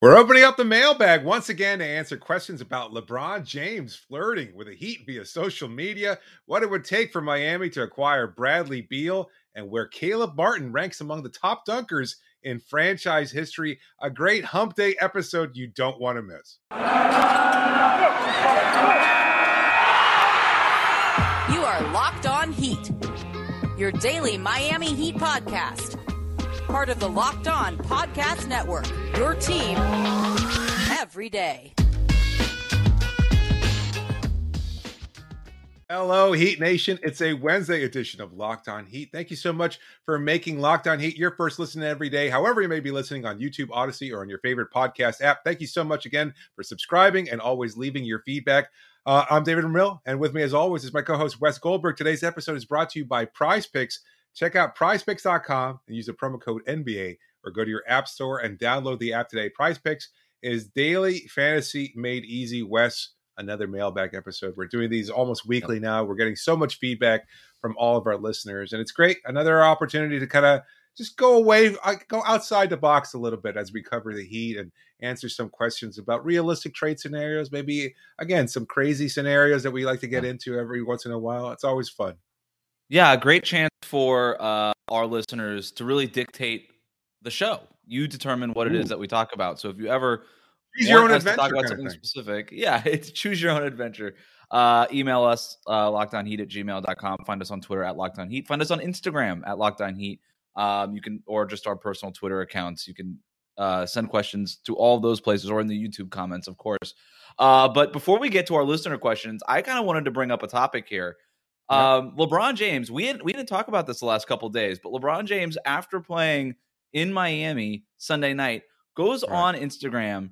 We're opening up the mailbag once again to answer questions about LeBron James flirting with the Heat via social media, what it would take for Miami to acquire Bradley Beal, and where Caleb Martin ranks among the top dunkers in franchise history. A great hump day episode you don't want to miss. You are Locked On Heat, your daily Miami Heat podcast part of the Locked On Podcast Network. Your team every day. Hello, Heat Nation. It's a Wednesday edition of Locked On Heat. Thank you so much for making Locked On Heat your first listen every day. However, you may be listening on YouTube, Odyssey, or on your favorite podcast app. Thank you so much again for subscribing and always leaving your feedback. Uh, I'm David Ramil, and with me, as always, is my co host, Wes Goldberg. Today's episode is brought to you by Prize Picks. Check out prizepicks.com and use the promo code NBA or go to your app store and download the app today. Prize Picks is daily fantasy made easy. Wes, another mailbag episode. We're doing these almost weekly now. We're getting so much feedback from all of our listeners, and it's great. Another opportunity to kind of just go away, go outside the box a little bit as we cover the Heat and answer some questions about realistic trade scenarios. Maybe again some crazy scenarios that we like to get into every once in a while. It's always fun. Yeah, a great chance for uh, our listeners to really dictate the show. You determine what it is that we talk about. So if you ever choose your own adventure, talk about something specific, yeah, it's choose your own adventure. Uh, email us uh, lockedonheat at gmail.com. Find us on Twitter at lockedonheat. Find us on Instagram at lockedonheat. Um, you can, or just our personal Twitter accounts. You can uh, send questions to all those places or in the YouTube comments, of course. Uh, but before we get to our listener questions, I kind of wanted to bring up a topic here um, LeBron James, we we didn't talk about this the last couple days, but LeBron James, after playing in Miami Sunday night, goes right. on Instagram,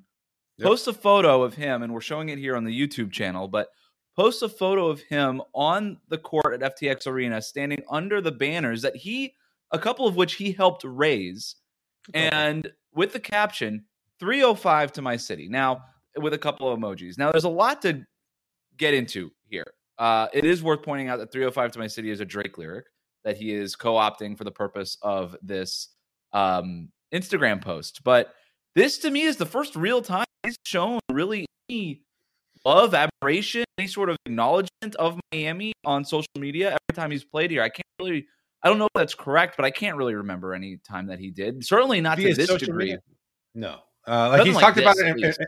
yep. posts a photo of him, and we're showing it here on the YouTube channel, but posts a photo of him on the court at FTX Arena, standing under the banners that he, a couple of which he helped raise, and with the caption 305 to my city. Now, with a couple of emojis. Now, there's a lot to get into here. Uh, it is worth pointing out that 305 to my city is a Drake lyric that he is co-opting for the purpose of this um, Instagram post. But this to me is the first real time he's shown really any love, admiration, any sort of acknowledgement of Miami on social media every time he's played here. I can't really I don't know if that's correct, but I can't really remember any time that he did. Certainly not to this degree. Media? No. Uh, like he's like talked this, about it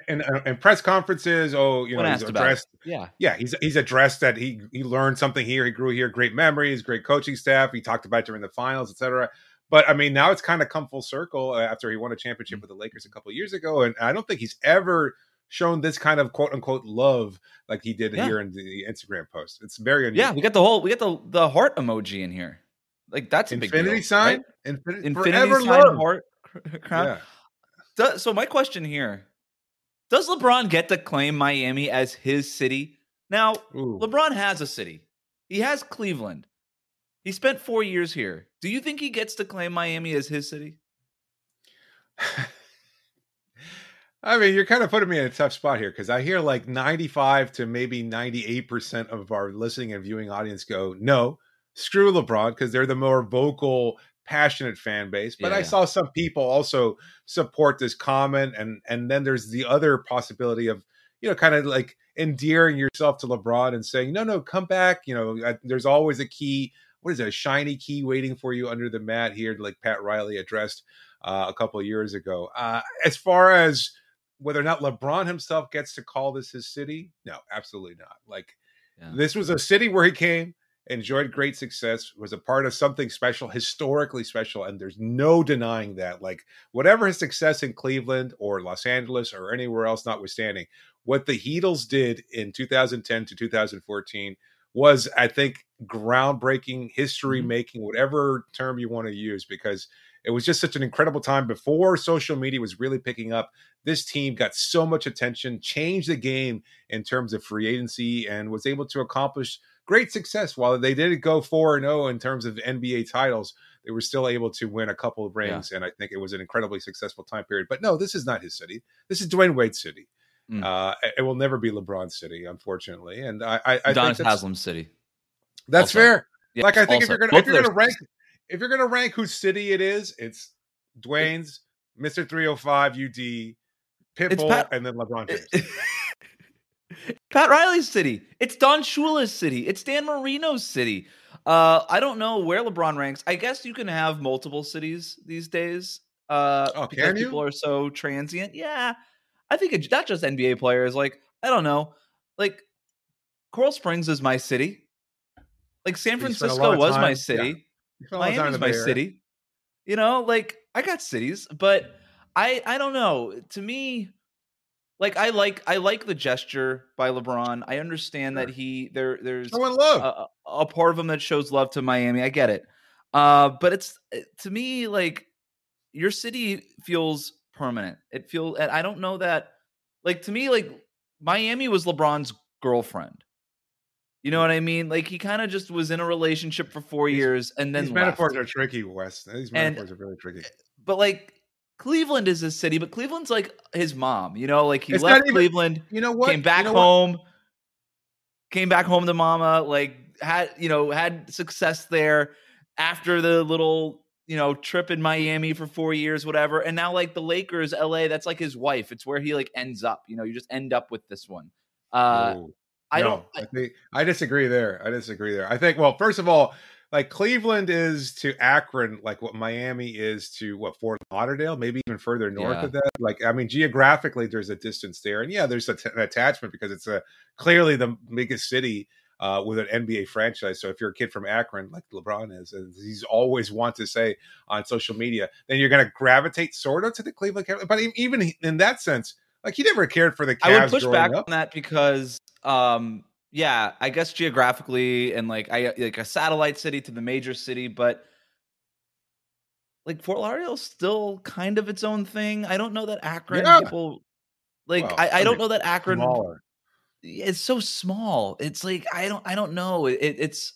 in, in, in, in, press conferences. Oh, you know, when he's addressed. Yeah, yeah, he's he's addressed that he he learned something here. He grew here. Great memories, great coaching staff. He talked about during the finals, etc. But I mean, now it's kind of come full circle uh, after he won a championship mm-hmm. with the Lakers a couple years ago, and I don't think he's ever shown this kind of quote unquote love like he did yeah. here in the Instagram post. It's very unusual. Yeah, we got the whole we got the the heart emoji in here. Like that's a infinity big sign, right? infinity, infinity forever sign love. heart crown. Yeah does, so my question here: Does LeBron get to claim Miami as his city? Now, Ooh. LeBron has a city. He has Cleveland. He spent four years here. Do you think he gets to claim Miami as his city? I mean, you're kind of putting me in a tough spot here because I hear like 95 to maybe 98% of our listening and viewing audience go, no, screw LeBron because they're the more vocal passionate fan base but yeah. i saw some people also support this comment and and then there's the other possibility of you know kind of like endearing yourself to lebron and saying no no come back you know I, there's always a key what is it a shiny key waiting for you under the mat here like pat riley addressed uh, a couple years ago uh, as far as whether or not lebron himself gets to call this his city no absolutely not like yeah. this was a city where he came enjoyed great success, was a part of something special, historically special, and there's no denying that. Like whatever his success in Cleveland or Los Angeles or anywhere else, notwithstanding, what the Heatles did in 2010 to 2014 was, I think, groundbreaking, history mm-hmm. making, whatever term you want to use, because it was just such an incredible time before social media was really picking up. This team got so much attention, changed the game in terms of free agency, and was able to accomplish great success. While they didn't go 4 and 0 in terms of NBA titles, they were still able to win a couple of rings. Yeah. And I think it was an incredibly successful time period. But no, this is not his city. This is Dwyane Wade's city. Mm. Uh, it will never be LeBron's city, unfortunately. And I, I, I city. That's also. fair. Yeah, like I think also. if you're gonna if you're gonna rank if you're gonna rank whose city it is, it's Dwyane's, Mr. 305 UD, Pitbull, Pat- and then LeBron James. Pat Riley's city. It's Don Shula's city. It's Dan Marino's city. Uh, I don't know where LeBron ranks. I guess you can have multiple cities these days. Uh, Oh, because can you? people are so transient. Yeah, I think it's not just NBA players. Like I don't know. Like Coral Springs is my city. Like San You spent a lot Francisco was my city. You spent a lot of time in Miami's my city. You know, like I got cities, but I I don't know. To me, like I like I like the gesture by LeBron. I understand that he there there's Showing love. a, a part of him that shows love to Miami. I get it. Uh, but it's to me like your city feels permanent. It feels and I don't know that like to me like Miami was LeBron's girlfriend. You know what I mean? Like he kind of just was in a relationship for four These- years and then These left. metaphors are tricky, Wes. These And- metaphors are really tricky. But like Cleveland is his city, but Cleveland's like his mom. You know, like he It's left even- Cleveland, You know what? came back You know what? home, came back home to mama, like had you know had success there after the little you know trip in Miami for four years, whatever. And now like the Lakers, LA, that's like his wife. It's where he like ends up. You know, you just end up with this one. Uh, No. I No, don't. I, think, I disagree there. I disagree there. I think. Well, first of all, like Cleveland is to Akron, like what Miami is to what Fort Lauderdale, maybe even further north Yeah. of that. Like, I mean, geographically, there's a distance there, and yeah, there's a t- an attachment because it's a clearly the biggest city uh, with an NBA franchise. So if you're a kid from Akron, like LeBron is, and he's always want to say on social media, then you're going to gravitate sort of to the Cleveland. Cavaliers. But even in that sense, like he never cared for the Cavs. I would push back up. on that because, um, yeah, I guess geographically and like I like a satellite city to the major city, but like Fort Lauderdale's still kind of its own thing. I don't know that Akron Yeah. people like Well, I, I I don't know that Akron Smaller. it's so small. It's like I don't I don't know. It, it's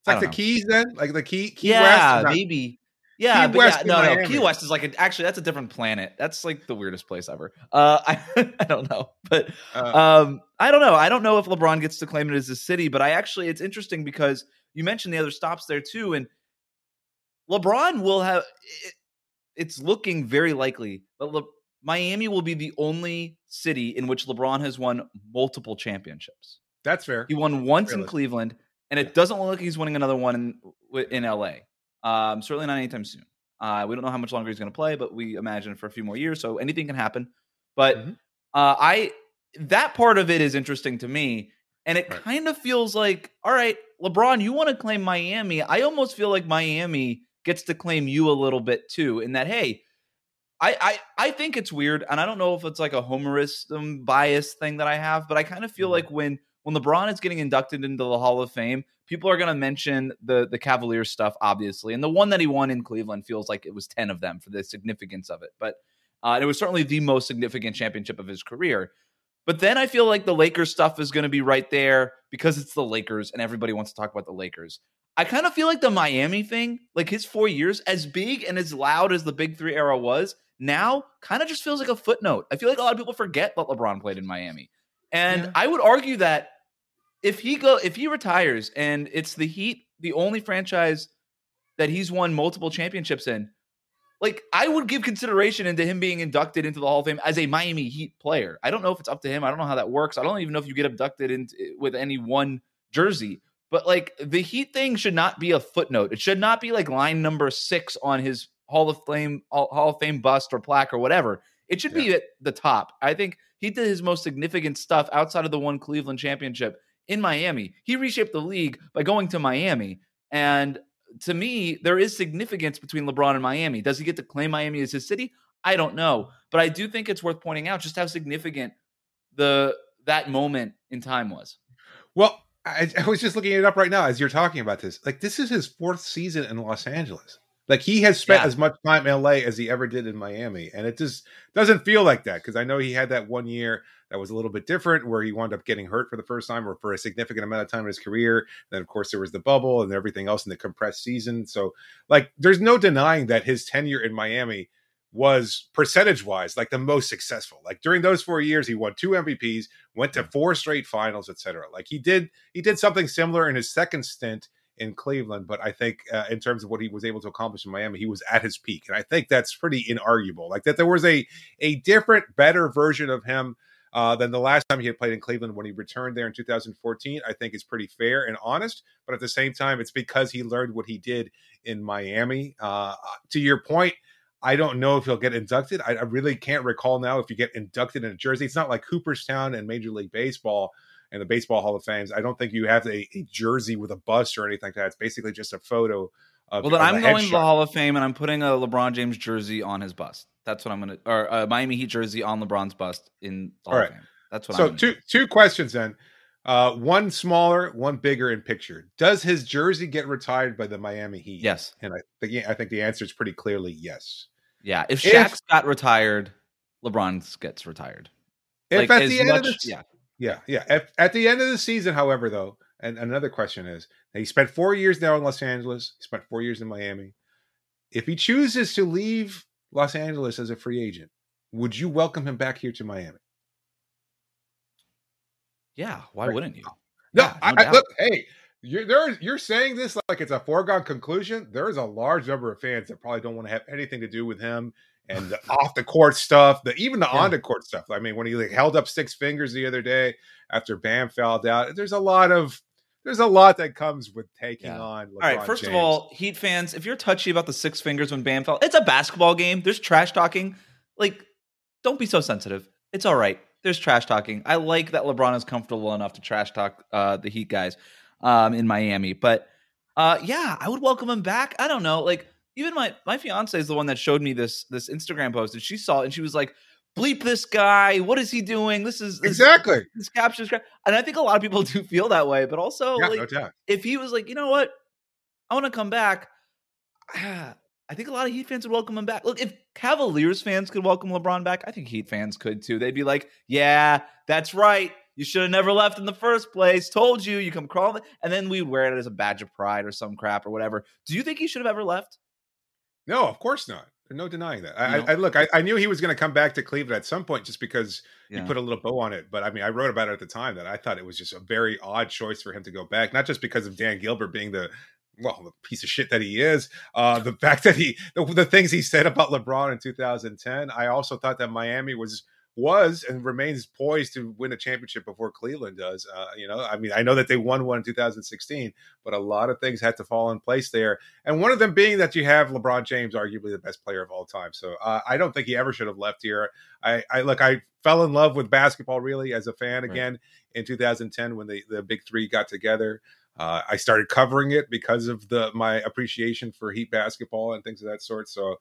It's like the know. Keys, then, like the Key Key yeah, West. not- maybe. Yeah, Key but West yeah, no, no. Key West is like a, actually that's a different planet. That's like the weirdest place ever. Uh, I I don't know, but uh, um, I don't know. I don't know if LeBron gets to claim it as a city, but I actually it's interesting because you mentioned the other stops there too, and LeBron will have. It, it's looking very likely that Le, Miami will be the only city in which LeBron has won multiple championships. that's fair. He won once in Cleveland, and it doesn't look like he's winning another one in in LA. Um, certainly not anytime soon. Uh, we don't know how much longer he's going to play, but we imagine for a few more years, so anything can happen. But Mhm. uh, I that part of it is interesting to me, and it Right. kind of feels like, all right, LeBron, you want to claim Miami. I almost feel like Miami gets to claim you a little bit too, in that hey. I, I, I think it's weird, and I don't know if it's like a homerism bias thing that I have, but I kind of feel Mhm. like when when LeBron is getting inducted into the Hall of Fame, people are going to mention the the Cavaliers stuff, obviously, and the one that he won in Cleveland feels like it was ten of them for the significance of it. But uh, it was certainly the most significant championship of his career. But then I feel like the Lakers stuff is going to be right there because it's the Lakers and everybody wants to talk about the Lakers. I kind of feel like the Miami thing, like his four years, as big and as loud as the Big Three era was, now kind of just feels like a footnote. I feel like a lot of people forget that LeBron played in Miami. And Yeah. I would argue that if he go if he retires and it's the Heat, the only franchise that he's won multiple championships in, like I would give consideration into him being inducted into the Hall of Fame as a Miami Heat player. I don't know if it's up to him. I don't know how that works. I don't even know if you get abducted into with any one jersey. But like the Heat thing should not be a footnote. It should not be like line number six on his Hall of Fame Hall of Fame bust or plaque or whatever. It should be at the top. I think he did his most significant stuff outside of the one Cleveland championship in Miami. He reshaped the league by going to Miami. And to me, there is significance between LeBron and Miami. Does he get to claim Miami as his city? I don't know. But I do think it's worth pointing out just how significant the that moment in time was. Well, I, I was just looking it up right now as you're talking about this. Like, this is his fourth season in Los Angeles. Like, he has spent Yeah. as much time in LA as he ever did in Miami, and it just doesn't feel like that because I know he had that one year that was a little bit different where he wound up getting hurt for the first time or for a significant amount of time in his career. Then, of course, there was the bubble and everything else in the compressed season. So, like, there's no denying that his tenure in Miami was percentage wise like the most successful. Like during those four years, he won two MVPs, went to four straight finals, etc. Like he did, he did something similar in his second stint in Cleveland, but I think uh, in terms of what he was able to accomplish in Miami, he was at his peak, and I think that's pretty inarguable. Like that, there was a a different, better version of him uh, than the last time he had played in Cleveland when he returned there in 2014. I think is pretty fair and honest, but at the same time, it's because he learned what he did in Miami. Uh, to your point. I don't know if he'll get inducted. I, I, really can't recall now if you get inducted in a jersey. It's not like Cooperstown and Major League Baseball and the Baseball Hall of Fames. I don't think you have a, a jersey with a bust or anything like that. It's basically just a photo. Of, well, then I'm going to the Hall of Fame and I'm putting a LeBron James jersey on his bust. That's what I'm going to, or a Miami Heat jersey on LeBron's bust in the Hall of Fame. That's what. So two two questions then. Uh, one smaller, one bigger in picture. Does his jersey get retired by the Miami Heat? Yes. And I think I think the answer is pretty clearly yes. Yeah. If Shaq got retired, LeBron gets retired. If like, at the end much, of the, yeah. Yeah, yeah. At, at, the end of the season, however, though, and another question is, he spent four years now in Los Angeles. He spent four years in Miami. If he chooses to leave Los Angeles as a free agent, would you welcome him back here to Miami? Yeah, why right. wouldn't you? No, yeah, no I, I, look. Hey, you're there. You're saying this like it's a foregone conclusion. There is a large number of fans that probably don't want to have anything to do with him and the off the court stuff, the even the yeah. on the court stuff. I mean, when he like held up six fingers the other day after Bam fouled out, there's a lot of there's a lot that comes with taking yeah. on. LeBron all right, first James. of all, Heat fans, if you're touchy about the six fingers when Bam fell, it's a basketball game. There's trash talking. Like, don't be so sensitive. It's all right. There's trash talking. I like that LeBron is comfortable enough to trash talk uh, the Heat guys um, in Miami, but uh, yeah, I would welcome him back. I don't know, like even my my fiance is the one that showed me this this Instagram post, and she saw it and she was like, "Bleep this guy! What is he doing? This is this, exactly this captures." And I think a lot of people do feel that way, but also, yeah, like, no if he was like, you know what, I want to come back. I think a lot of Heat fans would welcome him back. Look, if Cavaliers fans could welcome LeBron back, I think Heat fans could too. They'd be like, "Yeah, that's right. You should have never left in the first place. Told you, you come crawling." And then we'd wear it as a badge of pride or some crap or whatever. Do you think he should have ever left? No, of course not. There's no denying that. I, I, look, I, I, knew he was going to come back to Cleveland at some point just because yeah. he put a little bow on it. But I mean, I wrote about it at the time that I thought it was just a very odd choice for him to go back, not just because of Dan Gilbert being the well, the piece of shit that he is, uh, the fact that he the, the things he said about LeBron in 2010. I also thought that Miami was was and remains poised to win a championship before Cleveland does. Uh, you know, I mean, I know that they won one in 2016, but a lot of things had to fall in place there. And one of them being that you have LeBron James, arguably the best player of all time. So uh, I don't think he ever should have left here. I, I look, I fell in love with basketball really as a fan again right. in 2010 when the, the big three got together. Uh, I started covering it because of the my appreciation for Heat basketball and things of that sort. So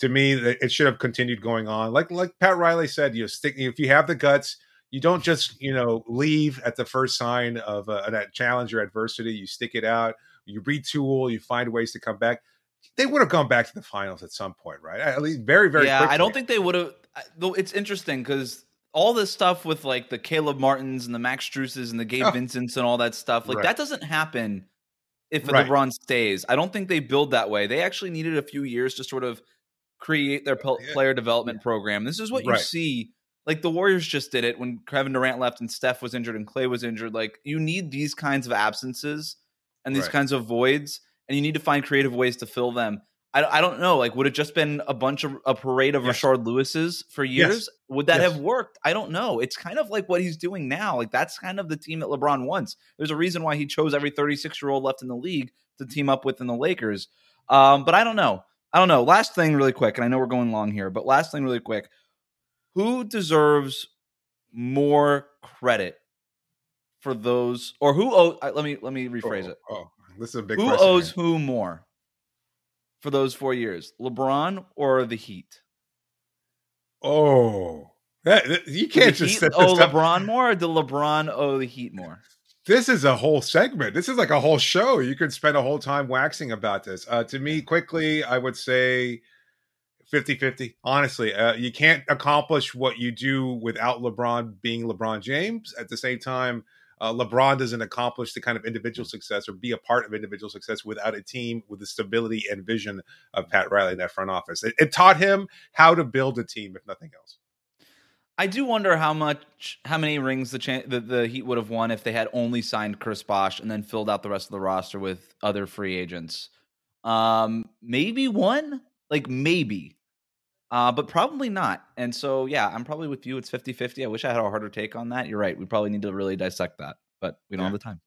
to me, it should have continued going on. Like like Pat Riley said, you stick if you have the guts, you don't just you know leave at the first sign of a, a challenge or adversity. You stick it out. You retool. You find ways to come back. They would have gone back to the finals at some point, right? At least very very. Yeah, quickly. I don't think they would have. Though it's interesting because all this stuff with like the Caleb Martins and the Max Struses and the Gabe oh. Vincents and all that stuff, like right. that doesn't happen if right. LeBron stays. I don't think they build that way. They actually needed a few years to sort of create their player development program. This is what you right. see. Like the Warriors just did it when Kevin Durant left and Steph was injured and Clay was injured. Like you need these kinds of absences and these right. kinds of voids, and you need to find creative ways to fill them. I, I don't know. Like, would it just been a bunch of a parade of yes. Rashard Lewis's for years? Yes. Would that yes. have worked? I don't know. It's kind of like what he's doing now. Like that's kind of the team that LeBron wants. There's a reason why he chose every 36 year old left in the league to team up with in the Lakers. Um, but I don't know. I don't know. Last thing, really quick, and I know we're going long here, but last thing, really quick. Who deserves more credit for those, or who owes? Let me let me oh, rephrase oh, it. Oh, this is a big. Who owes here. who more for those four years, LeBron or the Heat? Oh, that, you can't just Heat owe LeBron more, or did LeBron owe the Heat more? This is a whole segment. This is like a whole show. You could spend a whole time waxing about this. Uh, to me, quickly, I would say 50 50. Honestly, uh, you can't accomplish what you do without LeBron being LeBron James. At the same time, uh, LeBron doesn't accomplish the kind of individual success or be a part of individual success without a team with the stability and vision of Pat Riley in that front office. It, it taught him how to build a team, if nothing else. I do wonder how much, how many rings the, cha- the the Heat would have won if they had only signed Chris Bosh and then filled out the rest of the roster with other free agents. Um, maybe one, like maybe, uh, but probably not. And so, yeah, I'm probably with you. It's 50 50. I wish I had a harder take on that. You're right. We probably need to really dissect that, but we don't Yeah. have the time.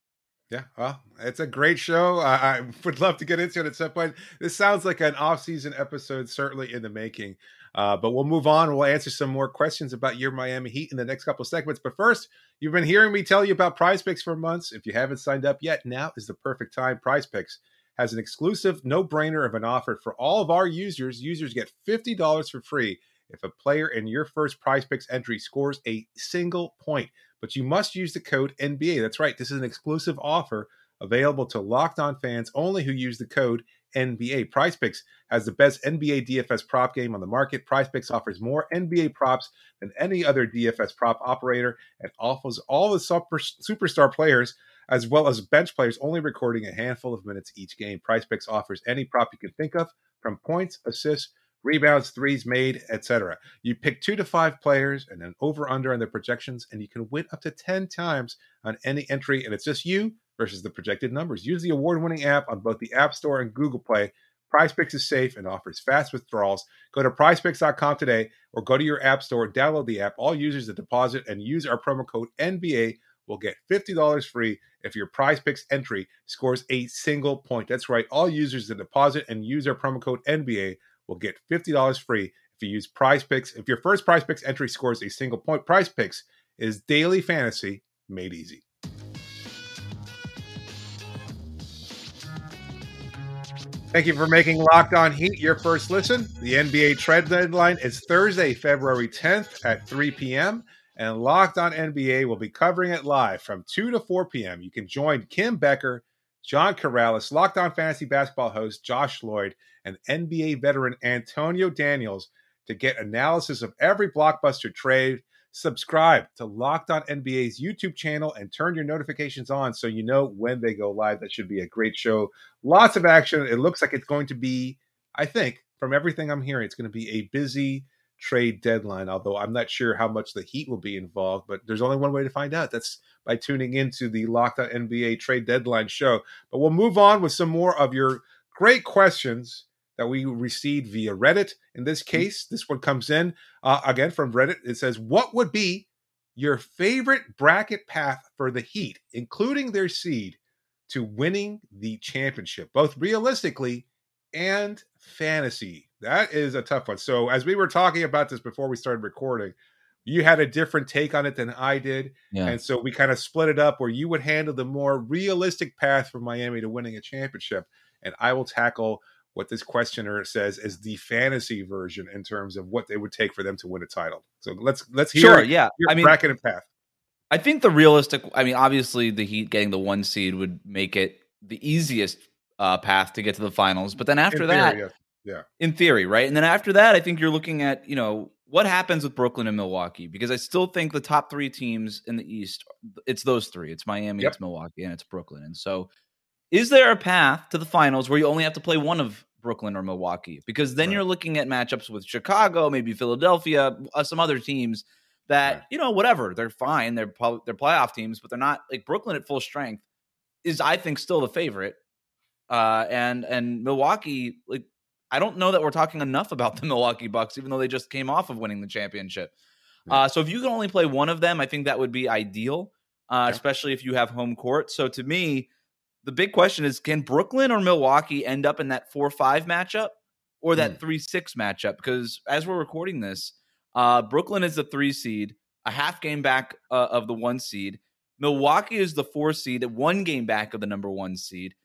Yeah, well, it's a great show. I, I would love to get into it at some point. This sounds like an off-season episode, certainly in the making. Uh, but we'll move on. We'll answer some more questions about your Miami Heat in the next couple of segments. But first, you've been hearing me tell you about Prize Picks for months. If you haven't signed up yet, now is the perfect time. Prize Picks has an exclusive no-brainer of an offer for all of our users. Users get fifty dollars for free if a player in your first Prize Picks entry scores a single point but you must use the code NBA. That's right. This is an exclusive offer available to locked on fans only who use the code NBA. Prize Picks has the best NBA DFS prop game on the market. Prize Picks offers more NBA props than any other DFS prop operator and offers all the super, superstar players as well as bench players only recording a handful of minutes each game. Prize Picks offers any prop you can think of from points, assists, rebounds, threes made, etc. You pick two to five players and then over under on their projections, and you can win up to 10 times on any entry. And it's just you versus the projected numbers. Use the award winning app on both the App Store and Google Play. Prize Picks is safe and offers fast withdrawals. Go to prizepicks.com today or go to your App Store, download the app. All users that deposit and use our promo code NBA will get $50 free if your prize picks entry scores a single point. That's right. All users that deposit and use our promo code NBA will get $50 free if you use prize picks. If your first prize picks entry scores a single point, prize picks is daily fantasy made easy. Thank you for making Locked On Heat your first listen. The NBA trade deadline is Thursday, February 10th at 3 p.m. And Locked On NBA will be covering it live from 2 to 4 p.m. You can join Kim Becker, John Corrales, Locked On Fantasy Basketball host Josh Lloyd, and NBA veteran Antonio Daniels to get analysis of every blockbuster trade. Subscribe to Locked On NBA's YouTube channel and turn your notifications on so you know when they go live. That should be a great show. Lots of action. It looks like it's going to be, I think, from everything I'm hearing, it's going to be a busy trade deadline, although I'm not sure how much the Heat will be involved, but there's only one way to find out. That's by tuning into the Locked On NBA trade deadline show. But we'll move on with some more of your great questions that we received via Reddit. In this case, this one comes in uh, again from Reddit. It says, What would be your favorite bracket path for the Heat, including their seed, to winning the championship, both realistically and fantasy? That is a tough one. So, as we were talking about this before we started recording, you had a different take on it than I did. Yeah. And so we kind of split it up where you would handle the more realistic path for Miami to winning a championship. And I will tackle what this questioner says is the fantasy version in terms of what they would take for them to win a title. So let's let's hear Sure. Yeah. your I mean, bracket and path. I think the realistic, I mean, obviously the Heat getting the one seed would make it the easiest uh, path to get to the finals. But then after In that, theory, yeah. in theory, right? And then after that, I think you're looking at, you know, what happens with Brooklyn and Milwaukee because I still think the top three teams in the East, it's those three. It's Miami, Yep. it's Milwaukee, and it's Brooklyn. And so, is there a path to the finals where you only have to play one of Brooklyn or Milwaukee? Because then Right. you're looking at matchups with Chicago, maybe Philadelphia, uh, some other teams that Right. you know whatever they're fine. They're probably they're playoff teams, but they're not like Brooklyn at full strength is I think still the favorite. Uh, and and Milwaukee like I don't know that we're talking enough about the Milwaukee Bucks, even though they just came off of winning the championship. Uh, so if you can only play one of them, I think that would be ideal, uh, Yeah. especially if you have home court. So to me, the big question is: Can Brooklyn or Milwaukee end up in that four-five matchup or that three-six matchup? Because as we're recording this, uh, Brooklyn is the three seed, a half game back uh, of the one seed. Milwaukee is the four seed, one game back of the number one seed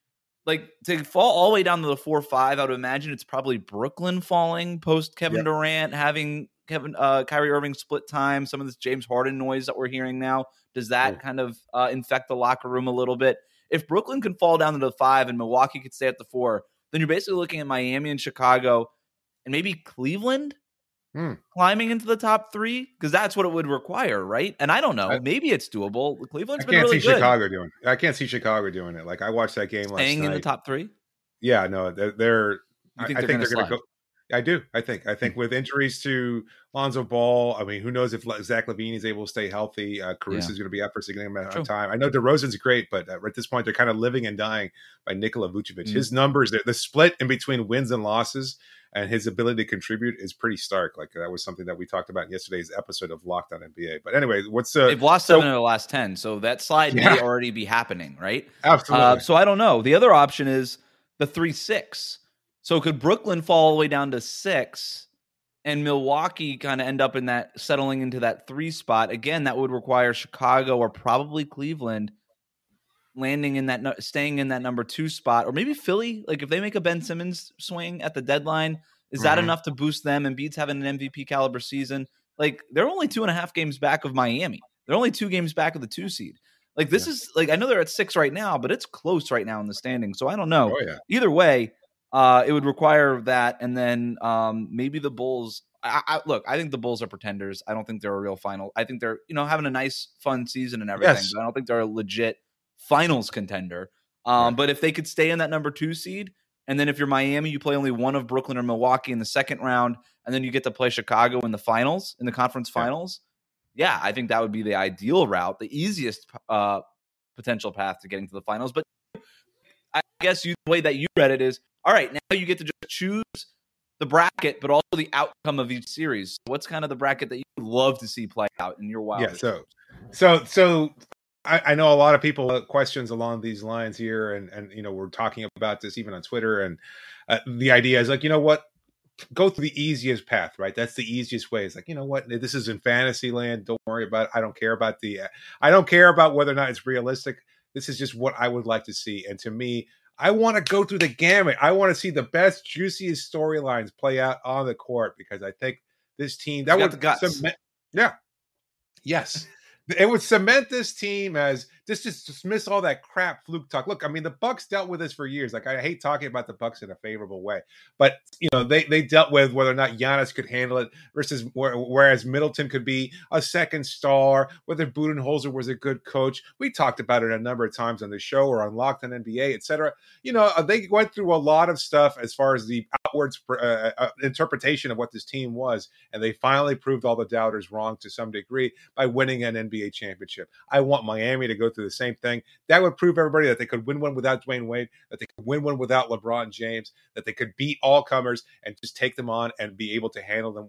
like to fall all the way down to the four five, I would imagine it's probably Brooklyn falling post Kevin Yep. Durant having Kevin uh Kyrie Irving split time. Some of this James Harden noise that we're hearing now. Does that Mm. kind of uh, infect the locker room a little bit? If Brooklyn can fall down to the five and Milwaukee could stay at the four, then you're basically looking at Miami and Chicago and maybe Cleveland Hmm. climbing into the top three because that's what it would require, right? And I don't know. I- maybe it's doable. I can't been really see good. Chicago doing. I can't see Chicago doing it. Like I watched that game last Staying night. in the top three. Yeah, no, they're. they're think I, they're think gonna they're going to go. I do. I think. I think with injuries to Lonzo Ball, I mean, who knows if Zach LaVine is able to stay healthy? Uh, Caruso is going to be up for a significant amount of time. I know DeRozan's great, but uh, at this point, they're kind of living and dying by Nikola Vucevic. Mm. His numbers, the, the split in between wins and losses, and his ability to contribute is pretty stark. Like that was something that we talked about in yesterday's episode of Locked On NBA. But anyway, what's the? They've lost so, seven of the last ten, so that slide yeah. may already be happening, right? Absolutely. Uh, so I don't know. The other option is the three six so could Brooklyn fall all the way down to six and Milwaukee kind of end up in that settling into that three spot? Again, that would require Chicago or probably Cleveland landing in that staying in that number two spot or maybe Philly. Like if they make a Ben Simmons swing at the deadline, is that mm-hmm. enough to boost them? and Embiid's having an MVP caliber season. Like they're only two and a half games back of Miami. They're only two games back of the two seed. Like this yeah. is like I know they're at six right now, but it's close right now in the standings. So I don't know. Oh, yeah. Either way, uh, it would require that, and then um, maybe the Bulls. I, I, look, I think the Bulls are pretenders. I don't think they're a real final. I think they're you know having a nice, fun season and everything. Yes. But I don't think they're a legit finals contender. Um, right. But if they could stay in that number two seed, and then if you're Miami, you play only one of Brooklyn or Milwaukee in the second round, and then you get to play Chicago in the finals, in the conference finals. Yeah, yeah I think that would be the ideal route, the easiest uh, potential path to getting to the finals. But I guess you, the way that you read it is all right, now you get to just choose the bracket, but also the outcome of each series. What's kind of the bracket that you love to see play out in your wild? Yeah, so, so, so I, I, know a lot of people questions along these lines here, and and you know we're talking about this even on Twitter, and uh, the idea is like you know what, go through the easiest path, right? That's the easiest way. It's like you know what, this is in fantasy land. Don't worry about. It. I don't care about the. Uh, I don't care about whether or not it's realistic. This is just what I would like to see, and to me, I want to go through the gamut. I want to see the best, juiciest storylines play out on the court because I think this team that would guts. Yeah, yes, it would cement this team as just just dismiss all that crap fluke talk. Look, I mean, the Bucks dealt with this for years. Like I hate talking about the Bucks in a favorable way, but you know they they dealt with whether or not Giannis could handle it versus whereas Middleton could be a second star, whether Budenholzer was a good coach. We talked about it a number of times on the show or on Locked on NBA, etc. You know, uh, they went through a lot of stuff as far as the outwards uh, uh, uh, interpretation of what this team was, and they finally proved all the doubters wrong to some degree by winning an NBA championship. I want Miami to go through the same thing. That would prove everybody that they could win one without Dwyane Wade, that they could win one without LeBron James, that they could beat all comers and just take them on and be able to handle them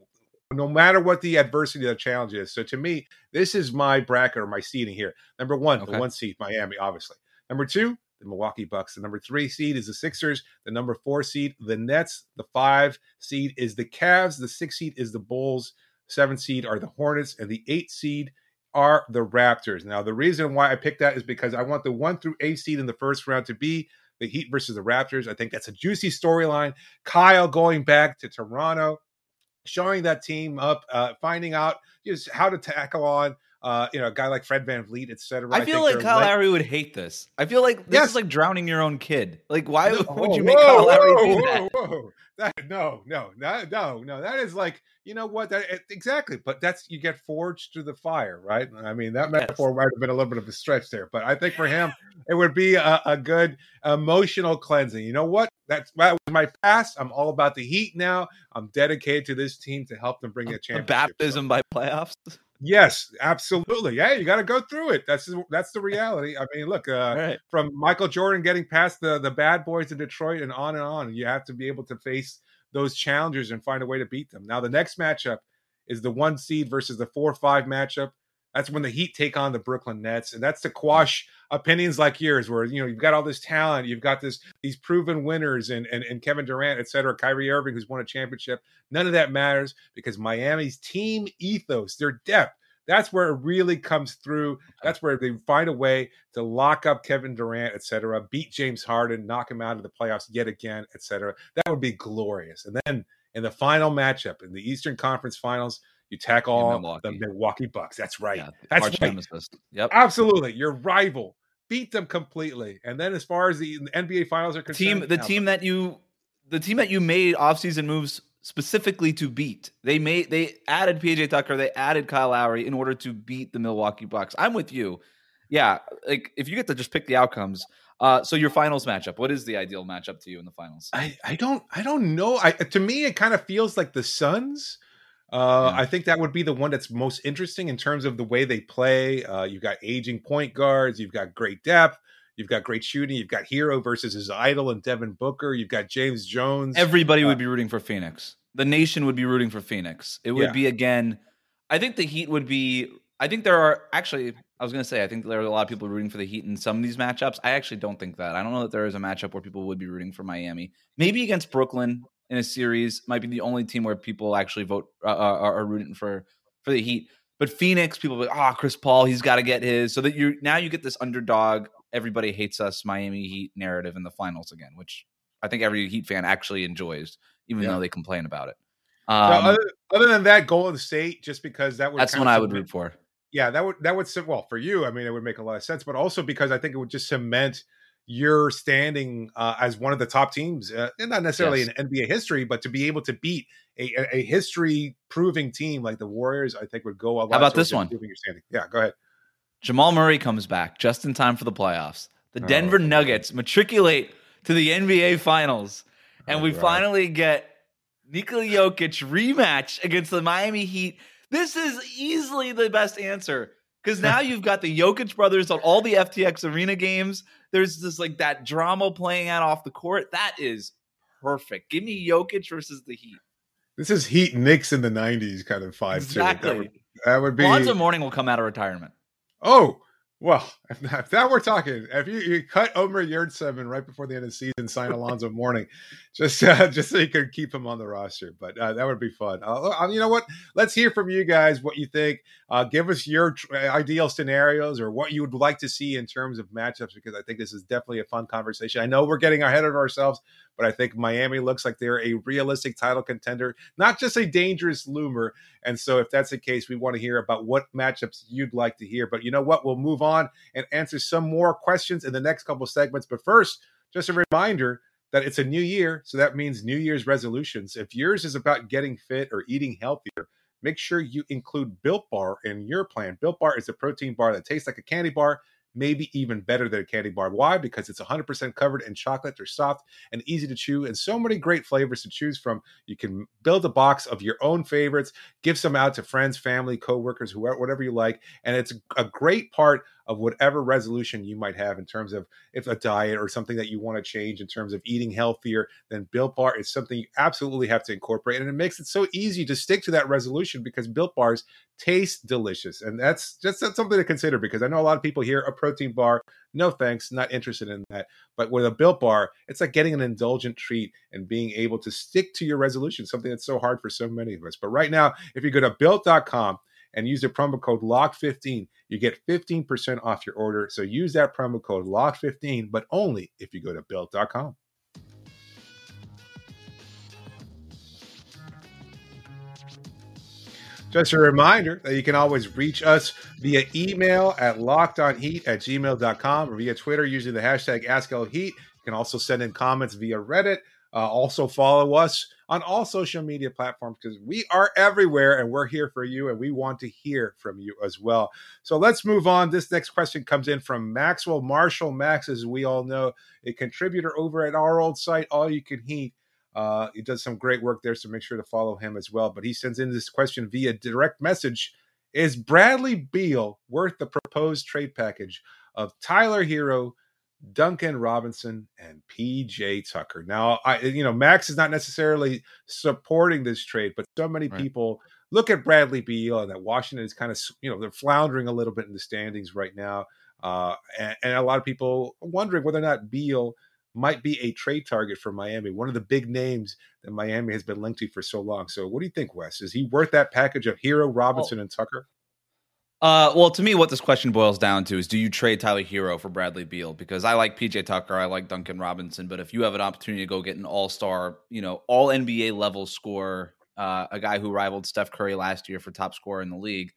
no matter what the adversity of the challenge is. So to me, this is my bracket or my seeding here. Number one, okay. the one seed, Miami, obviously. Number two, the Milwaukee Bucks. The number three seed is the Sixers. The number four seed, the Nets. The five seed is the Cavs. The six seed is the Bulls. Seven seed are the Hornets, and the eight seed are the Raptors. Now, the reason why I picked that is because I want the one through eight seed in the first round to be the Heat versus the Raptors. I think that's a juicy storyline. Kyle going back to Toronto, showing that team up, uh, finding out just how to tackle on. Uh, you know, a guy like Fred VanVleet, et cetera. I feel like Kyle Lowry would hate this. I feel like this yes. is like drowning your own kid. Like, why would you make whoa, Kyle Lowry whoa, do that? Whoa, that? No, no, no, no, no. That is like you know what? That, exactly. But that's you get forged through the fire, right? I mean, that metaphor yes. might have been a little bit of a stretch there, but I think for him, it would be a, a good emotional cleansing. You know what? That's that was my past. I'm all about the Heat now. I'm dedicated to this team to help them bring a, a championship. baptism so. by playoffs. Yes, absolutely. Yeah, you got to go through it. That's that's the reality. I mean, look, uh, right. from Michael Jordan getting past the the bad boys in Detroit and on and on, you have to be able to face those challengers and find a way to beat them. Now, the next matchup is the one seed versus the four five matchup. That's when the Heat take on the Brooklyn Nets, and that's to quash opinions like yours, where you know you've got all this talent, you've got this these proven winners, and and, and Kevin Durant, et cetera, Kyrie Irving, who's won a championship. None of that matters because Miami's team ethos, their depth, that's where it really comes through. That's where they find a way to lock up Kevin Durant, etc., beat James Harden, knock him out of the playoffs yet again, etc. That would be glorious. And then in the final matchup in the Eastern Conference Finals, you tackle all the Milwaukee Bucks. That's right. Yeah, That's right. Yep. Absolutely. Your rival. Beat them completely. And then as far as the NBA finals are concerned, team the team that you the team that you made offseason moves specifically to beat. They made they added PJ Tucker, they added Kyle Lowry in order to beat the Milwaukee Bucks. I'm with you. Yeah, like if you get to just pick the outcomes, Uh, so your finals matchup, what is the ideal matchup to you in the finals? I, I don't I don't know. I to me it kind of feels like the Suns. Uh, Yeah. I think that would be the one that's most interesting in terms of the way they play. Uh, you've got aging point guards, you've got great depth, you've got great shooting, you've got Herro versus his idol and Devin Booker, you've got James Jones. Everybody Uh, would be rooting for Phoenix. The nation would be rooting for Phoenix. It would Yeah. be again. I think the Heat would be. I think there are actually. I was going to say. I think there are a lot of people rooting for the Heat in some of these matchups. I actually don't think that. I don't know that there is a matchup where people would be rooting for Miami. Maybe against Brooklyn in a series might be the only team where people actually vote uh, are, are rooting for for the Heat. But Phoenix, people like, oh, Chris Paul, he's got to get his. So that you now you get this underdog. Everybody hates us, Miami Heat narrative in the finals again, which I think every Heat fan actually enjoys, even Yeah. though they complain about it. Um, other, other than that, Golden State, just because that would that's what I would root for. yeah that would that would well for you i mean it would make a lot of sense but also because i think it would just cement your standing uh, as one of the top teams uh, and not necessarily Yes. in nba history but to be able to beat a, a- history proving team like the warriors i think would go a lot How about this one? your standing yeah go ahead Jamal Murray comes back just in time for the playoffs. The Oh, Denver God. Nuggets matriculate to the NBA Finals, and Oh, we finally get Nikola Jokic rematch against the Miami Heat. This is easily the best answer because now you've got the Jokic brothers on all the FTX arena games. There's this like that drama playing out off the court. That is perfect. Give me Jokic versus the Heat. this is heat Knicks in the 90s kind of vibe too. that Exactly. would, that would be Lonzo Mourning will come out of retirement. Oh, well, if, if that we're talking, if you, you cut Omer Yurtseven right before the end of the season, sign Alonzo Mourning, just uh, just so you could keep him on the roster. But uh, that would be fun. Uh, uh, you know what? Let's hear from you guys what you think. Uh, give us your tr- ideal scenarios or what you would like to see in terms of matchups, because I think this is definitely a fun conversation. I know we're getting ahead of ourselves, but I think Miami looks like they're a realistic title contender, not just a dangerous loomer. And so, if that's the case, we want to hear about what matchups you'd like to hear. But you know what? We'll move on and answer some more questions in the next couple segments. But first, just a reminder that it's a new year. So that means New Year's resolutions. If yours is about getting fit or eating healthier, make sure you include Built Bar in your plan. Built Bar is a protein bar that tastes like a candy bar. Maybe even better than a candy bar. Why? Because it's 100% covered in chocolate. They're soft and easy to chew, and so many great flavors to choose from. You can build a box of your own favorites, give some out to friends, family, coworkers, whoever, whatever you like. And it's a great part of whatever resolution you might have in terms of if a diet or something that you want to change in terms of eating healthier, then Built Bar is something you absolutely have to incorporate. And it makes it so easy to stick to that resolution because Built Bars taste delicious. And that's just that's something to consider because I know a lot of people hear a protein bar. No thanks, not interested in that. But with a Built Bar, it's like getting an indulgent treat and being able to stick to your resolution, something that's so hard for so many of us. But right now, if you go to built.com and use the promo code LOCK15, you get 15% off your order. So use that promo code LOCK15, but only if you go to built.com. Just a reminder that you can always reach us via email at lockedonheat at gmail.com or via Twitter using the hashtag AskLHeat. You can also send in comments via Reddit. Uh, also follow us on all social media platforms because we are everywhere and we're here for you and we want to hear from you as well. So let's move on. This next question comes in from Maxwell Marshall. Max, as we all know, a contributor over at our old site, All You Can Heat. Uh, he does some great work there, so make sure to follow him as well. But he sends in this question via direct message Is Bradley Beal worth the proposed trade package of Tyler Herro, Duncan Robinson, and PJ Tucker? Now, I you know, Max is not necessarily supporting this trade, but so many Right. people look at Bradley Beal and that Washington is kind of, you know, they're floundering a little bit in the standings right now. Uh, and, and a lot of people wondering whether or not Beal might be a trade target for Miami, one of the big names that Miami has been linked to for so long. So, what do you think, Wes? Is he worth that package of Herro, Robinson, and Tucker? Uh, well, to me, what this question boils down to is: Do you trade Tyler Herro for Bradley Beal? Because I like PJ Tucker, I like Duncan Robinson, but if you have an opportunity to go get an All Star, you know, All NBA level scorer, uh, a guy who rivaled Steph Curry last year for top scorer in the league,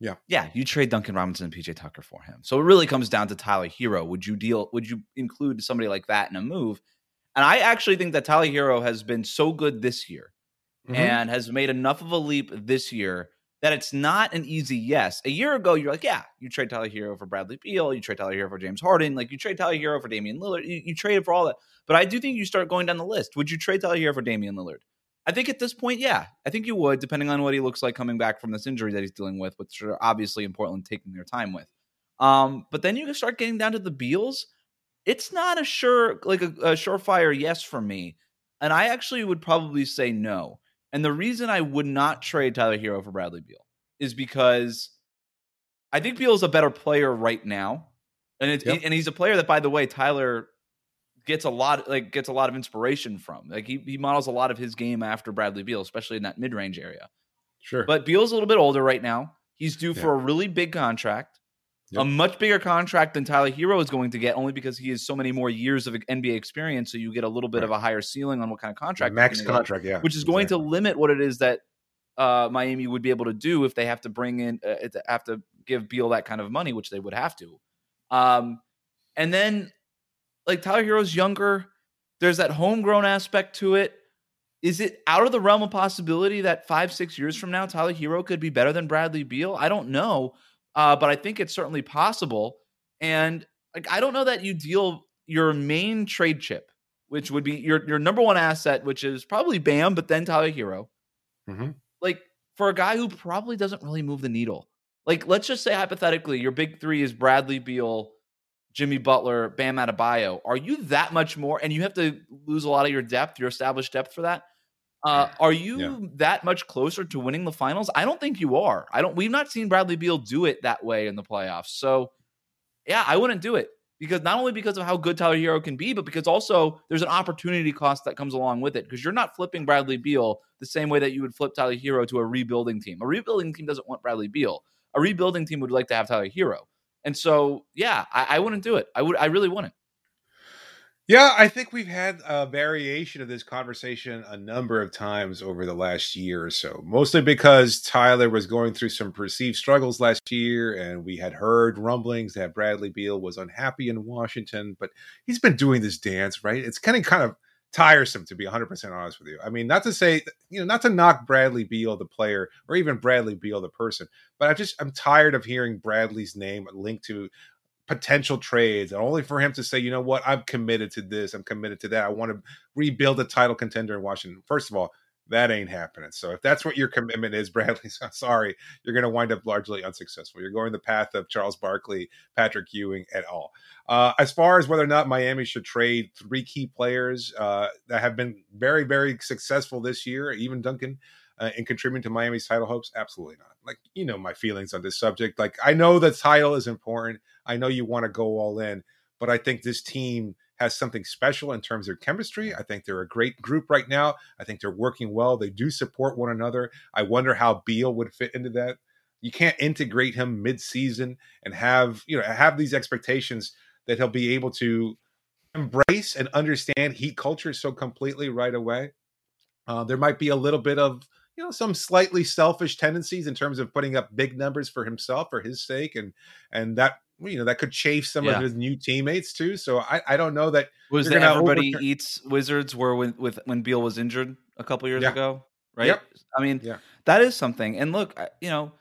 Yeah. yeah, you trade Duncan Robinson and PJ Tucker for him. So it really comes down to Tyler Herro. Would you deal? Would you include somebody like that in a move? And I actually think that Tyler Herro has been so good this year Mhm. and has made enough of a leap this year that it's not an easy yes. A year ago, you're like, yeah, you trade Tyler Herro for Bradley Beal, you trade Tyler Herro for James Harden, like you trade Tyler Herro for Damian Lillard, you, you trade for all that. But I do think you start going down the list. Would you trade Tyler Herro for Damian Lillard? I think at this point, yeah, I think you would, depending on what he looks like coming back from this injury that he's dealing with, which are obviously in Portland taking their time with. Um, but then you start getting down to the Beals. It's not a sure, like a, a surefire yes for me. And I actually would probably say no. And the reason I would not trade Tyler Herro for Bradley Beal is because I think Beal is a better player right now. And it's yep. and he's a player that, by the way, Tyler gets a lot like gets a lot of inspiration from. Like he, he models a lot of his game after Bradley Beal, especially in that mid range area. Sure. But Beal's a little bit older right now. He's due yeah. for a really big contract. Yep. A much bigger contract than Tyler Herro is going to get, only because he has so many more years of NBA experience. So you get a little bit right. of a higher ceiling on what kind of contract, max contract, yeah, which is going to limit what it is that uh, Miami would be able to do if they have to bring in, uh, have to give Beal that kind of money, which they would have to. Um, and then like Tyler Herro's younger. There's that homegrown aspect to it. Is it out of the realm of possibility that five, six years from now, Tyler Herro could be better than Bradley Beal? I don't know, uh, but I think it's certainly possible. And like, I don't know that you deal your main trade chip, which would be your your number one asset, which is probably Bam, but then Tyler Herro. Mm-hmm. Like for a guy who probably doesn't really move the needle. Like let's just say hypothetically, your big three is Bradley Beal, Jimmy Butler, Bam Adebayo, are you that much more? And you have to lose a lot of your depth, your established depth for that. Uh, are you yeah. that much closer to winning the finals? I don't think you are. I don't. We've not seen Bradley Beal do it that way in the playoffs. So, yeah, I wouldn't do it because not only because of how good Tyler Herro can be, but because also there's an opportunity cost that comes along with it. Because you're not flipping Bradley Beal the same way that you would flip Tyler Herro to a rebuilding team. A rebuilding team doesn't want Bradley Beal. A rebuilding team would like to have Tyler Herro. And so, yeah, I, I wouldn't do it. I would. I really wouldn't. Yeah, I think we've had a variation of this conversation a number of times over the last year or so. Mostly because Tyler was going through some perceived struggles last year, and we had heard rumblings that Bradley Beal was unhappy in Washington. But he's been doing this dance, right? It's kind of kind of tiresome to be 100% honest with you. I mean, not to say, you know, not to knock Bradley Beal the player or even Bradley Beal the person, but I just I'm tired of hearing Bradley's name linked to potential trades and only for him to say, you know what, I'm committed to this, I'm committed to that. I want to rebuild a title contender in Washington. First of all, that ain't happening. So if that's what your commitment is, Bradley, sorry, you're going to wind up largely unsuccessful. You're going the path of Charles Barkley, Patrick Ewing, et al. Uh, as far as whether or not Miami should trade three key players uh, that have been very, very successful this year, even Duncan, uh, in contributing to Miami's title hopes, absolutely not. Like you know my feelings on this subject. Like I know the title is important. I know you want to go all in, but I think this team has something special in terms of chemistry. I think they're a great group right now. I think they're working well. They do support one another. I wonder how Beal would fit into that. You can't integrate him mid-season and have you know have these expectations that he'll be able to embrace and understand heat culture so completely right away. Uh, there might be a little bit of you know some slightly selfish tendencies in terms of putting up big numbers for himself for his sake and and that you know that could chafe some yeah. of his new teammates too. So I, I don't know that was that everybody overturn- eats Wizards were when with when Beal was injured a couple years yeah. ago, right? Yep. I mean, yeah. that is something. And look, you know,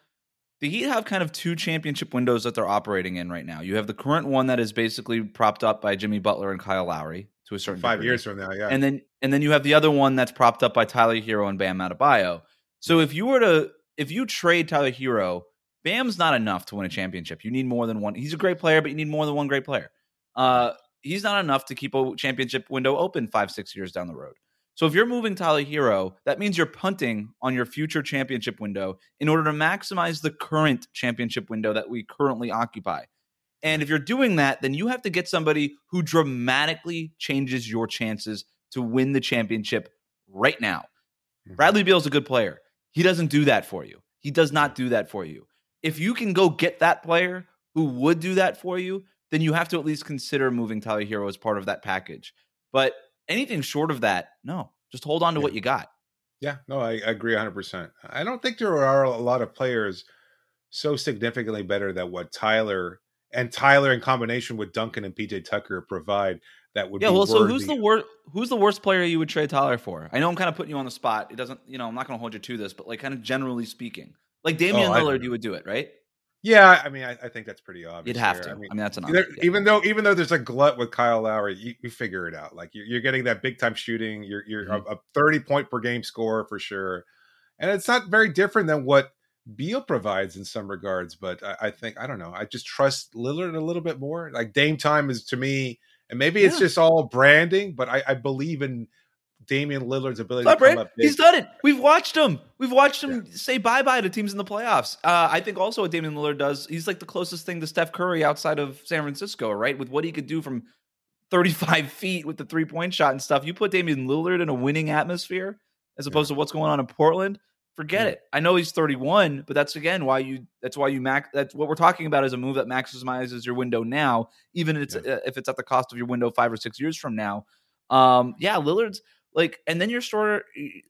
the Heat have kind of two championship windows that they're operating in right now. You have the current one that is basically propped up by Jimmy Butler and Kyle Lowry to a certain five degree. years from now, yeah. And then and then you have the other one that's propped up by Tyler Herro and Bam Adebayo. So if you were to if you trade Tyler Herro, Bam's not enough to win a championship. You need more than one. He's a great player, but you need more than one great player. Uh, he's not enough to keep a championship window open five, six years down the road. So if you're moving Tyler Herro, that means you're punting on your future championship window in order to maximize the current championship window that we currently occupy. And if you're doing that, then you have to get somebody who dramatically changes your chances to win the championship right now. Mm-hmm. Bradley Beal is a good player. He doesn't do that for you. He does not do that for you if you can go get that player who would do that for you, then you have to at least consider moving Tyler Herro as part of that package. But anything short of that, no, just hold on to yeah. what you got. Yeah, no, I, I agree 100%. I don't think there are a lot of players so significantly better than what Tyler and Tyler in combination with Duncan and PJ Tucker provide that would be yeah. well, so who's the worst? Who's the worst player you would trade Tyler for? I know I'm kind of putting you on the spot. It doesn't, you know, I'm not going to hold you to this, but like kind of generally speaking, Like Damian Oh, Lillard, you would do it, right? Yeah, I mean, I, I think that's pretty obvious. You'd have to. I I mean, mean, that's an option. yeah. even though even though there's a glut with Kyle Lowry, you, you figure it out. Like you're, you're getting that big time shooting. You're you're Mhm. a, a 30 point per game score for sure, and it's not very different than what Beal provides in some regards. But I, I think I don't know. I just trust Lillard a little bit more. Like Dame time is to me, and maybe it's just all branding, but I, I believe in Damian Lillard's ability to come up big. He's done it. We've watched him. We've watched him say bye bye to teams in the playoffs. Uh, I think also what Damian Lillard does, he's like the closest thing to Steph Curry outside of San Francisco, right? With what he could do from 35 feet with the three point shot and stuff. You put Damian Lillard in a winning atmosphere as opposed to what's going on in Portland. Forget Yeah. it. I know he's 31, but that's again why you. That's why you max. That's what we're talking about is a move that maximizes your window now, even if it's uh, if it's at the cost of your window five or six years from now. Um, yeah, Lillard's like, and then your starter.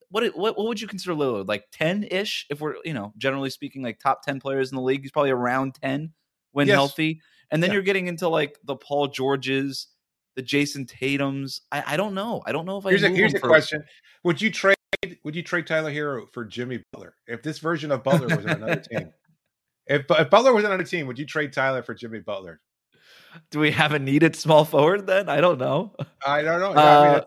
What what what would you consider Lillard? Like ten ish, if we're you know generally speaking, like top ten players in the league. He's probably around ten when Yes. healthy, and then Yeah. you're getting into like the Paul Georges, the Jayson Tatum's. I, I don't know. I don't know if I Here's a here's a question: Would you trade? Would you trade Tyler Herro for Jimmy Butler if this version of Butler was on another team? If, if Butler was on another team, would you trade Tyler for Jimmy Butler? Do we have a needed small forward then? I don't know. I don't know. Yeah, I mean, Uh,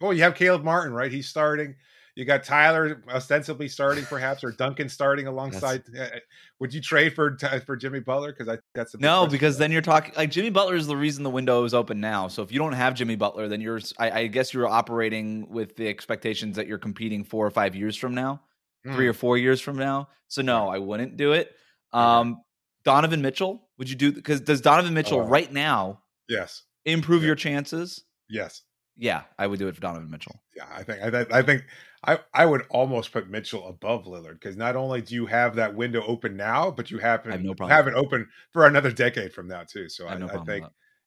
well, you have Caleb Martin, right? He's starting. You got Tyler ostensibly starting, perhaps, or Duncan starting alongside. uh, Would you trade for for Jimmy Butler? Because I that's the No, because then you're talking like Jimmy Butler is the reason the window is open now. So if you don't have Jimmy Butler, then you're I, I guess you're operating with the expectations that you're competing four or five years from now, three Hmm. or four years from now. So no, I wouldn't do it. Um, Donovan Mitchell, would you do? Because does Donovan Mitchell Oh. right now yes, improve Yeah. your chances? yes, Yeah, I would do it for Donovan Mitchell. yeah. I think I, think- I think I I would almost put Mitchell above Lillard because not only do you have that window open now, but you have, I have no have it open for another decade from now too. So I I, no I think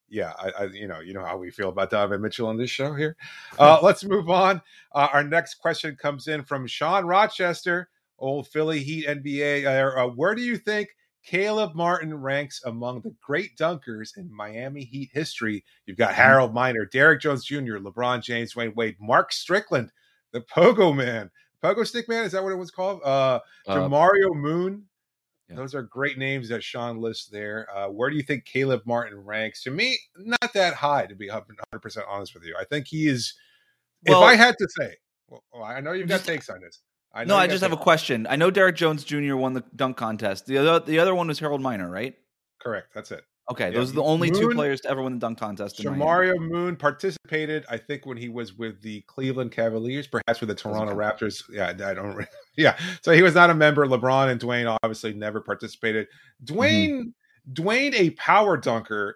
yeah, I, I you know you know how we feel about Donovan Mitchell on this show here. Uh, let's move on. Uh, our next question comes in from Sean Rochester, old Philly Heat NBA. Uh, where do you think Caleb Martin ranks among the great dunkers in Miami Heat history? You've got Mm-hmm. Harold Miner, Derrick Jones Jr., LeBron James, Dwyane Wade, Mark Strickland, the Pogo Man, Pogo Stick Man. Is that what it was called? Uh, Uh, Jamario Moon. yeah. Those are great names that Sean lists there. Uh, where do you think Caleb Martin ranks? To me, not that high, to be 100% honest with you. I think he is, Well- if I had to say, well, I know you've got takes on this. I no, I just have a question. I know Derrick Jones Jr. won the dunk contest. The other the other one was Harold Miner, right? Correct. That's it. Okay, Yeah, those are the only two players to ever win the dunk contest. in Miami. Jamario Moon participated, I think, when he was with the Cleveland Cavaliers, perhaps with the Toronto. Raptors. Yeah, I don't. Yeah, so he was not a member. LeBron and Dwyane obviously never participated. Mm-hmm. Dwyane, Dwyane, a power dunker, but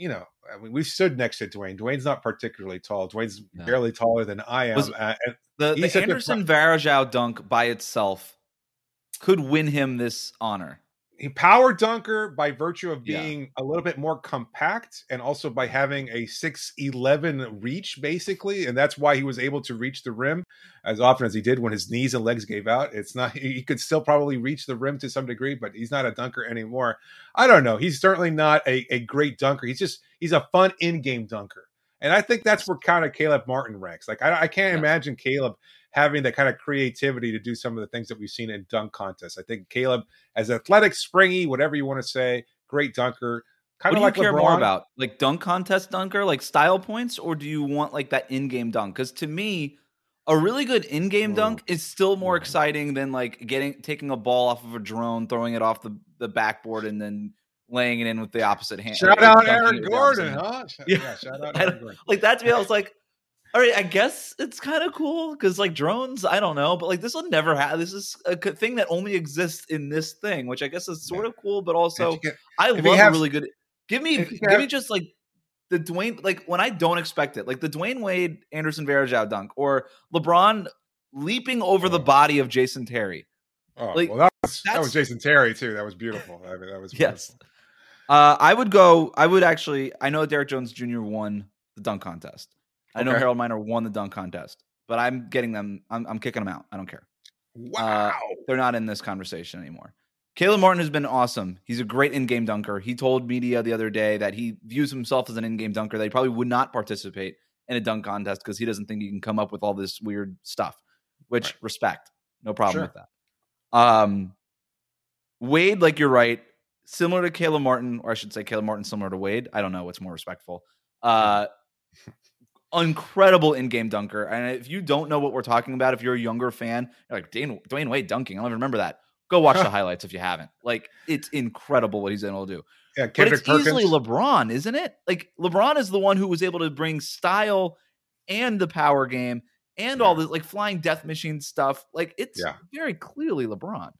you know, I mean, we stood next to Dwyane. Dwyane's not particularly tall. Dwyane's No. barely taller than I am. Was- uh, The, He's the Anderson Varejao dunk by itself could win him this honor. He power dunker by virtue of Yeah. being a little bit more compact and also by having a 6'11 reach basically and that's why he was able to reach the rim as often as he did when his knees and legs gave out. It's not he could still probably reach the rim to some degree but he's not a dunker anymore. I don't know. He's certainly not a, a great dunker. He's just he's a fun in-game dunker. And i think that's where kind of caleb martin ranks. Like i, I can't Yeah. imagine caleb having that kind of creativity to do some of the things that we've seen in dunk contests i think caleb as athletic, springy, whatever you want to say, great dunker. Kind What of do you care LeBron. more about? Like dunk contest dunker, like style points, or do you want like that in-game dunk? Because to me, a really good in-game dunk is still more Ooh. exciting than like getting taking a ball off of a drone, throwing it off the, the backboard, and then laying it in with the opposite hand. Shout like, out Aaron it with the opposite Gordon, huh? Yeah. Yeah, shout out Aaron Gordon. Like that to me, I was like, all right, I guess it's kind of cool because like drones, I don't know, but like this will never have. This is a thing that only exists in this thing, which I guess is sort of cool, but also I love have- a really good. Give me, give have- me just like the Dwyane, like when I don't expect it, like the Dwyane Wade, Anderson Varejao dunk, or LeBron leaping over the Oh. body of Jason Terry. oh, like, well, that was, that was Jason Terry too. That was beautiful. I mean, that was Yes. Uh, I would go. I would actually. I know Derrick Jones Jr. won the dunk contest. I know Okay. Harold Miner won the dunk contest, but I'm getting them. I'm, I'm kicking them out. I don't care. Wow. They're not in this conversation anymore. Caleb Martin has been awesome. He's a great in-game dunker. He told media the other day that he views himself as an in-game dunker. That he probably would not participate in a dunk contest because he doesn't think he can come up with all this weird stuff. Which Right. respect, no problem Sure. with that. Um, Wade, like you're right, similar to Caleb Martin, or I should say Caleb Martin similar to Wade. I don't know what's more respectful. Uh, incredible in-game dunker. And if you don't know what we're talking about, if you're a younger fan, you're like Dwyane, Dwyane Wade dunking. I don't even remember that. Go watch the highlights if you haven't. Like it's incredible what he's able to do. Yeah, But it's Perkins. easily LeBron, isn't it? Like LeBron is the one who was able to bring style and the power game and all Yeah. the like flying death machine stuff. Like it's Yeah. very clearly LeBron.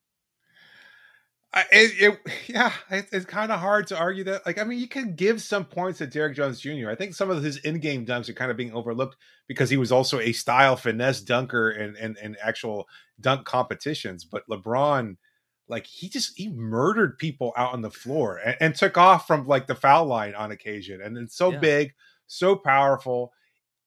I, it, it, yeah, it, it's kind of hard to argue that. Like, I mean, you can give some points to Derrick Jones Jr. I think some of his in-game dunks are kind of being overlooked because he was also a style finesse dunker and and and actual dunk competitions. But LeBron, like, he just he murdered people out on the floor and, and took off from like the foul line on occasion, and it's so Yeah. big, so powerful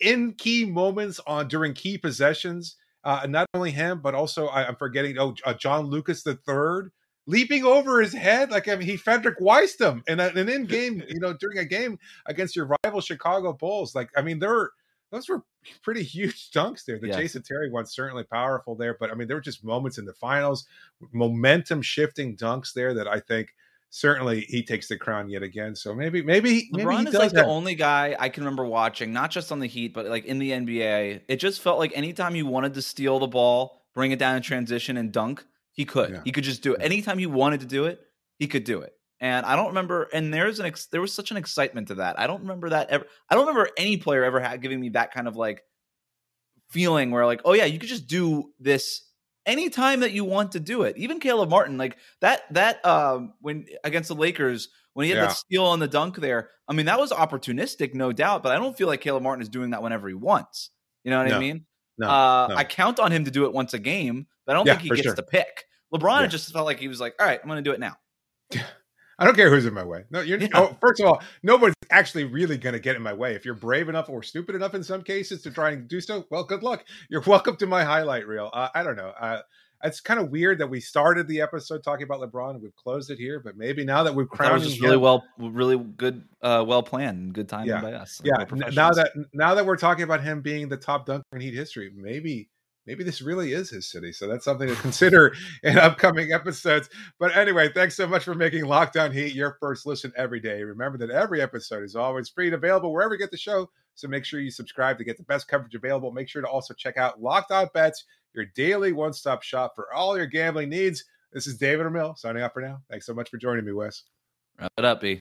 in key moments on during key possessions. Uh, not only him, but also I, I'm forgetting. Oh, uh, John Lucas the third leaping over his head like I mean he Frederick Weissed him in an in game you know during a game against your rival Chicago Bulls like I mean there were those were pretty huge dunks there the Yes. Jason Terry one certainly powerful there but I mean there were just moments in the finals momentum shifting dunks there that I think certainly he takes the crown yet again so maybe maybe maybe LeBron he is like the only guy I can remember watching, not just on the Heat, but like in the NBA. It just felt like anytime you wanted to steal the ball, bring it down in transition, and dunk, he could. Yeah. He could just do it. Anytime he wanted to do it, he could do it. And I don't remember. And there's an ex, there was such an excitement to that. I don't remember that ever. I don't remember any player ever had giving me that kind of like feeling where like, oh yeah, you could just do this anytime that you want to do it. Even Caleb Martin, like that that um when against the Lakers when he had Yeah. that steal on the dunk there. I mean, that was opportunistic, no doubt. But I don't feel like Caleb Martin is doing that whenever he wants. You know what I mean? No, uh, no. I count on him to do it once a game, but I don't Yeah, think he gets sure. to pick. LeBron Yeah. just felt like he was like, "All right, I'm going to do it now." I don't care who's in my way. No, you're. Yeah. Oh, first of all, nobody's actually really going to get in my way. If you're brave enough or stupid enough in some cases to try and do so, well, good luck. You're welcome to my highlight reel. Uh, I don't know. Uh, it's kind of weird that we started the episode talking about LeBron and we've closed it here, but maybe now that we've crowned, That was just really well, really good, uh, well planned, good timing Yeah. by us. yeah. Now that now that we're talking about him being the top dunker in Heat history, maybe maybe this really is his city. So that's something to consider in upcoming episodes. But anyway, thanks so much for making Locked On Heat your first listen every day. Remember that every episode is always free and available wherever you get the show. So make sure you subscribe to get the best coverage available. Make sure to also check out Locked On Bets, your daily one-stop shop for all your gambling needs. This is David Ramil signing off for now. Thanks so much for joining me, Wes. wrap it up, B.